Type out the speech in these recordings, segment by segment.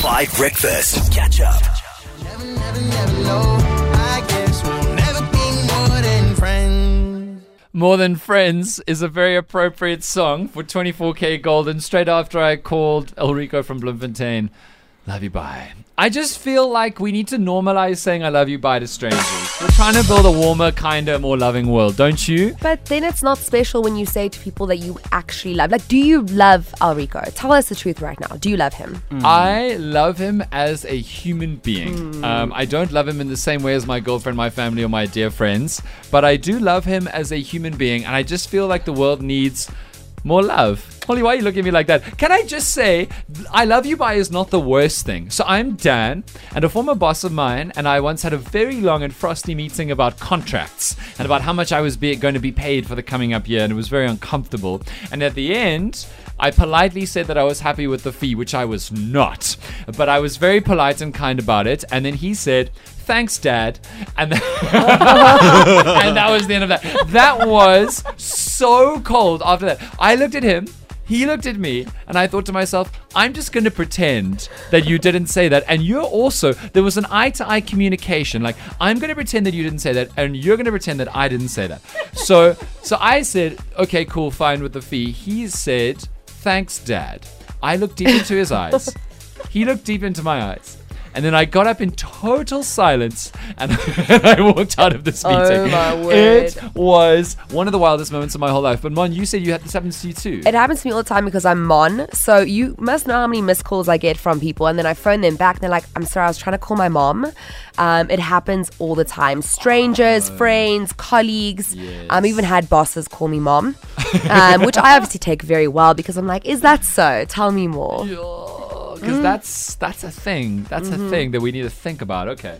Five Breakfast. Catch up. Never, never, never know. I guess we'll never be more than friends. More Than Friends is a very appropriate song for 24K Golden straight after I called Elrico from Bloemfontein. Love you, bye. I just feel like we need to normalize saying I love you, bye to strangers. We're trying to build a warmer, kinder, more loving world, don't you? But then it's not special when you say to people that you actually love. Like, do you love Alrico? Tell us the truth right now. Do you love him? I love him as a human being. Um, I don't love him in the same way as my girlfriend, my family, or my dear friends, but I do love him as a human being, and I just feel like the world needs more love. Why are you looking at me like that? Can I just say, I love you bye is not the worst thing. So I'm Dan, and a former boss of mine, and I once had a very long and frosty meeting about contracts and about how much I was be- going to be paid for the coming up year, and it was very uncomfortable. And at the end, I politely said that I was happy with the fee, which I was not. But I was very polite and kind about it. And then he said, Thanks, Dad. And, and that was the end of that. That was so cold after that. I looked at him. He looked at me, and I thought to myself, I'm just going to pretend that you didn't say that. And you're also, there was an eye to eye communication. Like, I'm going to pretend that you didn't say that, and you're going to pretend that I didn't say that. So, so I said, okay, cool, fine with the fee. He said, thanks, Dad. I looked deep into his eyes. He looked deep into my eyes. And then I got up in total silence and, I walked out of this meeting. Oh, my word. It was one of the wildest moments of my whole life. But Mon, you said you had this happen to you too. It happens to me all the time because I'm Mon. So you must know how many missed calls I get from people. And then I phone them back and they're like, I'm sorry, I was trying to call my mom. Um, it happens all the time. Strangers, friends, colleagues. Um, even had bosses call me mom, um, which I obviously take very well because I'm like, is that so? Tell me more. Because Mm. that's that's a thing. That's Mm-hmm. a thing that we need to think about. Okay.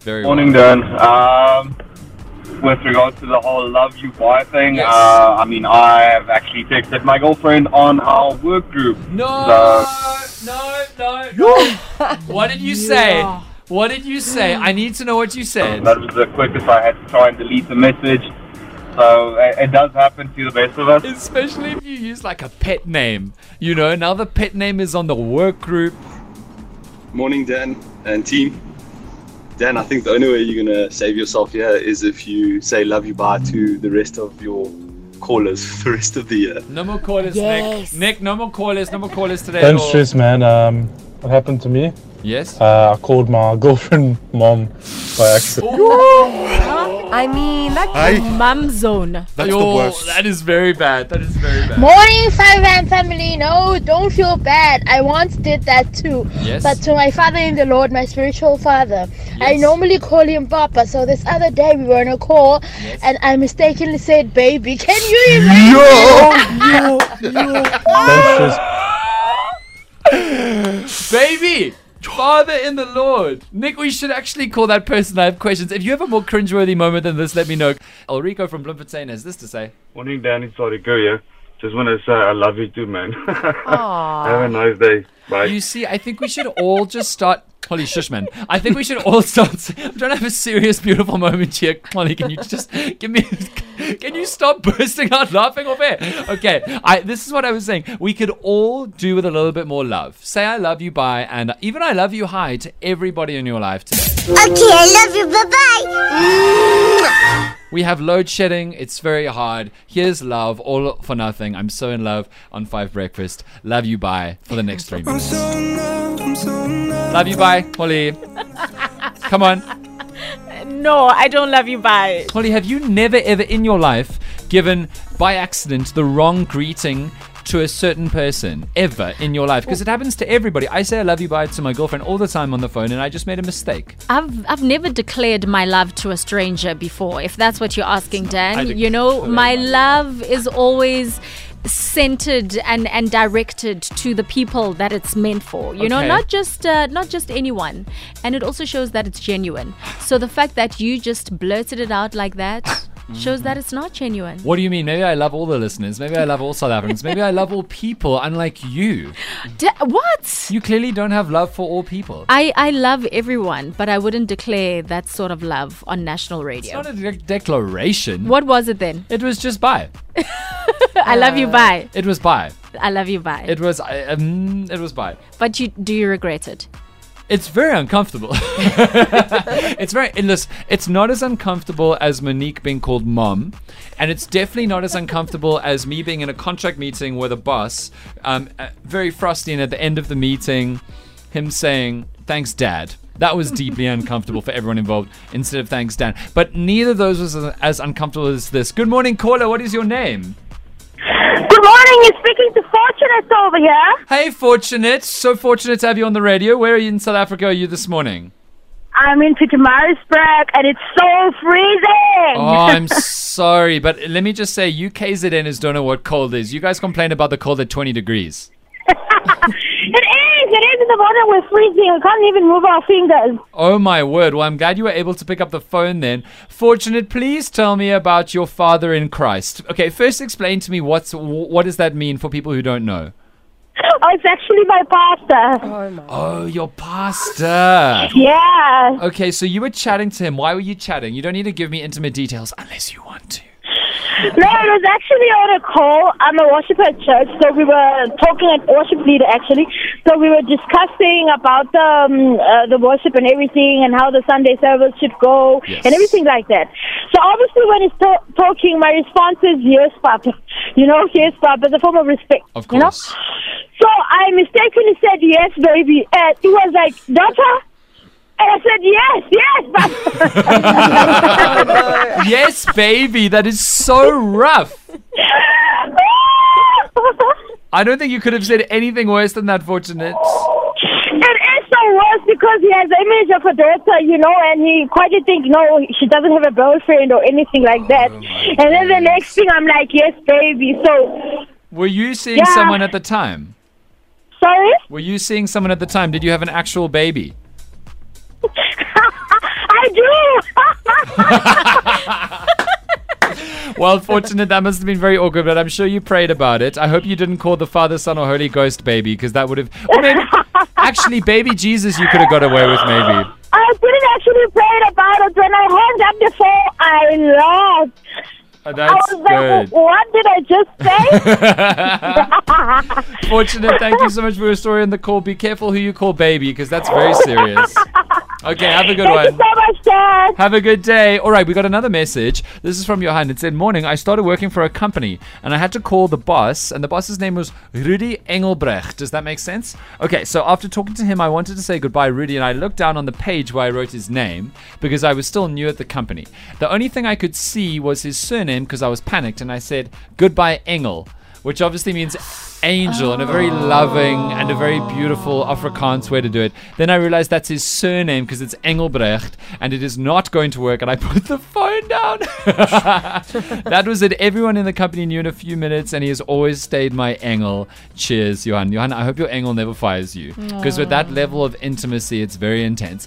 Very Morning, well. Dan. Um, with regards to the whole love you bye thing, Yes. uh, I mean, I have actually texted my girlfriend on our work group. No, So- no, no, no. what did you say? What did you say? I need to know what you said. That was the quickest I had to try and delete the message. So it, it does happen to the best of us. Especially if you use like a pet name. You know, now the pet name is on the work group. Morning, Dan and team. Dan, I think the only way you're gonna save yourself here is if you say "love you" bye to the rest of your callers for the rest of the year. No more callers, Yes. Nick. Nick, no more callers, no more callers today. Don't stress, man. Um, what happened to me? Yes. Uh, I called my girlfriend mom by accident. I mean, that Mum zone. That's Yo, the worst. That is very bad. That is very bad. Morning, Five Man family. No, don't feel bad. I once did that too. Yes. But to my father in the Lord, my spiritual father, I normally call him Papa. So this other day we were on a call and I mistakenly said baby. Can you imagine? Don't stress. Baby! Father in the Lord. Nick, we should actually call that person. I have questions. If you have a more cringeworthy moment than this, let me know. Ulrico from Bloemfontein has this to say. Morning, Danny. Sorry, go here. Just want to say I love you too, man. Aw. Have a nice day. Bye. You see, I think we should all just start. Holly Shushman. I think we should all start. I'm trying to have a serious, beautiful moment here. Holly, can you just give me? Can you stop bursting out laughing off air? Okay, I. This is what I was saying. We could all do with a little bit more love. Say I love you, bye, and even I love you, hi to everybody in your life today. okay, I love you. Bye bye. We have load shedding. It's very hard. Here's love, all for nothing. I'm so in love on Five Breakfast. Love you, bye, for the next three I'm minutes. So in love, I'm so in love. Love you, bye, Holly. Come on. No, I don't love you. Bye. Holly, have you never ever in your life given by accident the wrong greeting to a certain person ever in your life? Because it happens to everybody. I say I love you bye to my girlfriend all the time on the phone and I just made a mistake. I've I've never declared my love to a stranger before. If that's what you're asking, Dan, you know, declare my my love is always centered and and directed to the people that it's meant for you know not just uh, not just anyone and it also shows that it's genuine so the fact that you just blurted it out like that shows that it's not genuine What do you mean? Maybe I love all the listeners. Maybe I love all South Africans. Maybe I love all people, unlike you. D- what You clearly don't have love for all people. I, I love everyone, but I wouldn't declare that sort of love on national radio. It's not a de- declaration. What was it then? It was just bye. I love you, bye. It was bye. I love you. Bye. It was. I- Um, it was bye. but you do you regret it? It's very uncomfortable. it's very listen, It's not as uncomfortable as Monique being called mom, and it's definitely not as uncomfortable as me being in a contract meeting with a boss, um, uh, very frosty, and at the end of the meeting, him saying "Thanks, Dad." That was deeply uncomfortable for everyone involved. Instead of "Thanks, Dad," but neither of those was as, as uncomfortable as this. Good morning, caller. What is your name? Good morning, you're speaking to Fortunate over here. Hey, fortunate. So fortunate to have you on the radio. Where are you in South Africa? Are you this morning? I'm in Pietermaritzburg and it's so freezing. Oh, I'm sorry, but let me just say, you KZNers don't know what cold is. You guys complain about the cold at 20 degrees. It is, it is in the morning we're freezing. We can't even move our fingers. Oh my word. Well, I'm glad you were able to pick up the phone then. Fortunate, please tell me about your father in Christ. Okay, first explain to me what's what does that mean for people who don't know? Oh, it's actually my pastor. Oh, oh, your pastor. Yeah. Okay, so you were chatting to him. Why were you chatting? You don't need to give me intimate details unless you want to. No, it was actually on a call. I'm a worshiper at church, so we were talking at worship leader actually. So we were discussing about the um, uh, the worship and everything, and how the Sunday service should go, Yes. and everything like that. So obviously, when he's to- talking, my response is yes, Papa. You know, yes, Papa, as a form of respect. Of course. You know? So I mistakenly said yes, baby, and he was like, daughter. And I said, yes, yes, yes, baby. That is so rough. I don't think you could have said anything worse than that, Fortunate. It is so worse because he has the image of a daughter, you know, and he quite think, no, she doesn't have a boyfriend or anything like that. Oh and then the next thing, I'm like, yes, baby. So, Were you seeing Yeah. someone at the time? sorry? Were you seeing someone at the time? Did you have an actual baby? I do. Well, fortunate that must have been very awkward, but I'm sure you prayed about it. I hope you didn't call the Father, Son, or Holy Ghost baby, because that would have. Or maybe, actually, baby Jesus, you could have got away with maybe. I didn't actually pray about it. When I hung up the phone, I laughed. Oh, I that's was like, good. what did I just say? Fortunate, thank you so much for your story on the call. Be careful who you call baby, because that's very serious. Okay, have a good Thank one. you so much, Dad. Have a good day. All right, we got another message. This is from Johan. It said, Morning, I started working for a company and I had to call the boss, and the boss's name was Rudy Engelbrecht. Does that make sense? Okay, so after talking to him, I wanted to say goodbye, Rudy, and I looked down on the page where I wrote his name because I was still new at the company. The only thing I could see was his surname because I was panicked, and I said, Goodbye, Engel. Which obviously means angel and a very loving and a very beautiful Afrikaans way to do it. Then I realized that's his surname because it's Engelbrecht and it is not going to work. And I put the phone down. that was it. Everyone in the company knew in a few minutes and he has always stayed my Engel. Cheers, Johan. Johan, I hope your Engel never fires you because with that level of intimacy, it's very intense.